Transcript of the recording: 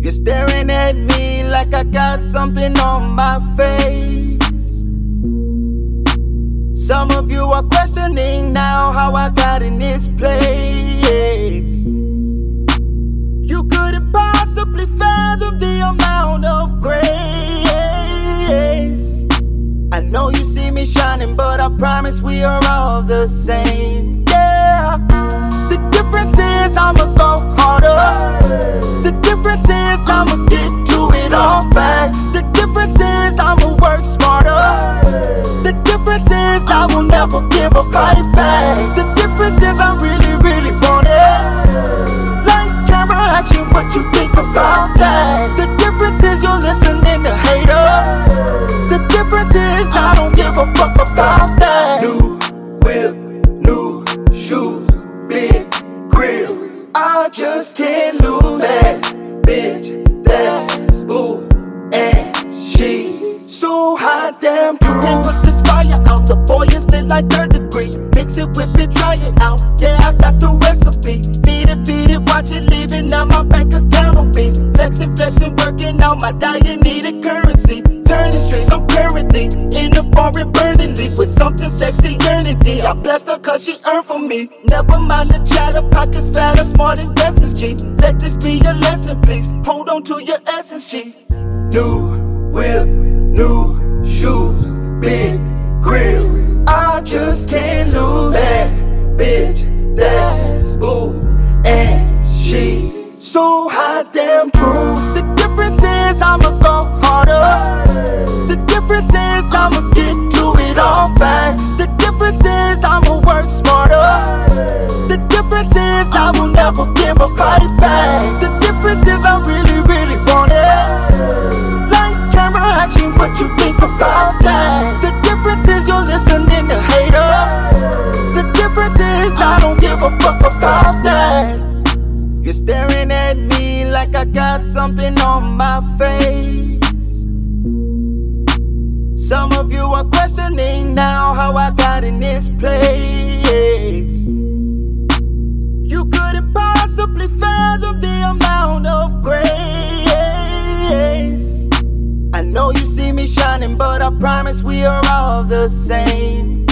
You're staring at me like I got something on my face. Some of you are questioning now how I got in this place. You couldn't possibly fathom the amount of grace. I know you see me shining, but I promise we are all the same. Just can't lose that bitch. That's boo, and she's so hot damn true. Can't put this fire out. The boy is lit like third degree. Mix it, whip it, try it out. Yeah, I got the recipe. Feed it, feed it, watch it, leaving now my bank account obese. Flexing, flexing, working out my diet, needed currency. Turning streets, I'm currently in a foreign burning league with something sexy D. I blessed her cause she earned for me. Never mind the chatter, pockets fat, a smart investments, G. Let this be your lesson, please. Hold on to your essence, G. New whip, new shoes, big grill. I just can't lose that bitch. That's boo, and she's so hot damn proof. The difference is I'ma go harder. I don't give a fuck about that. You're staring at me like I got something on my face. Some of you are questioning now how I got in this place. You couldn't possibly fathom the amount of grace. I know you see me shining, but I promise we are all the same.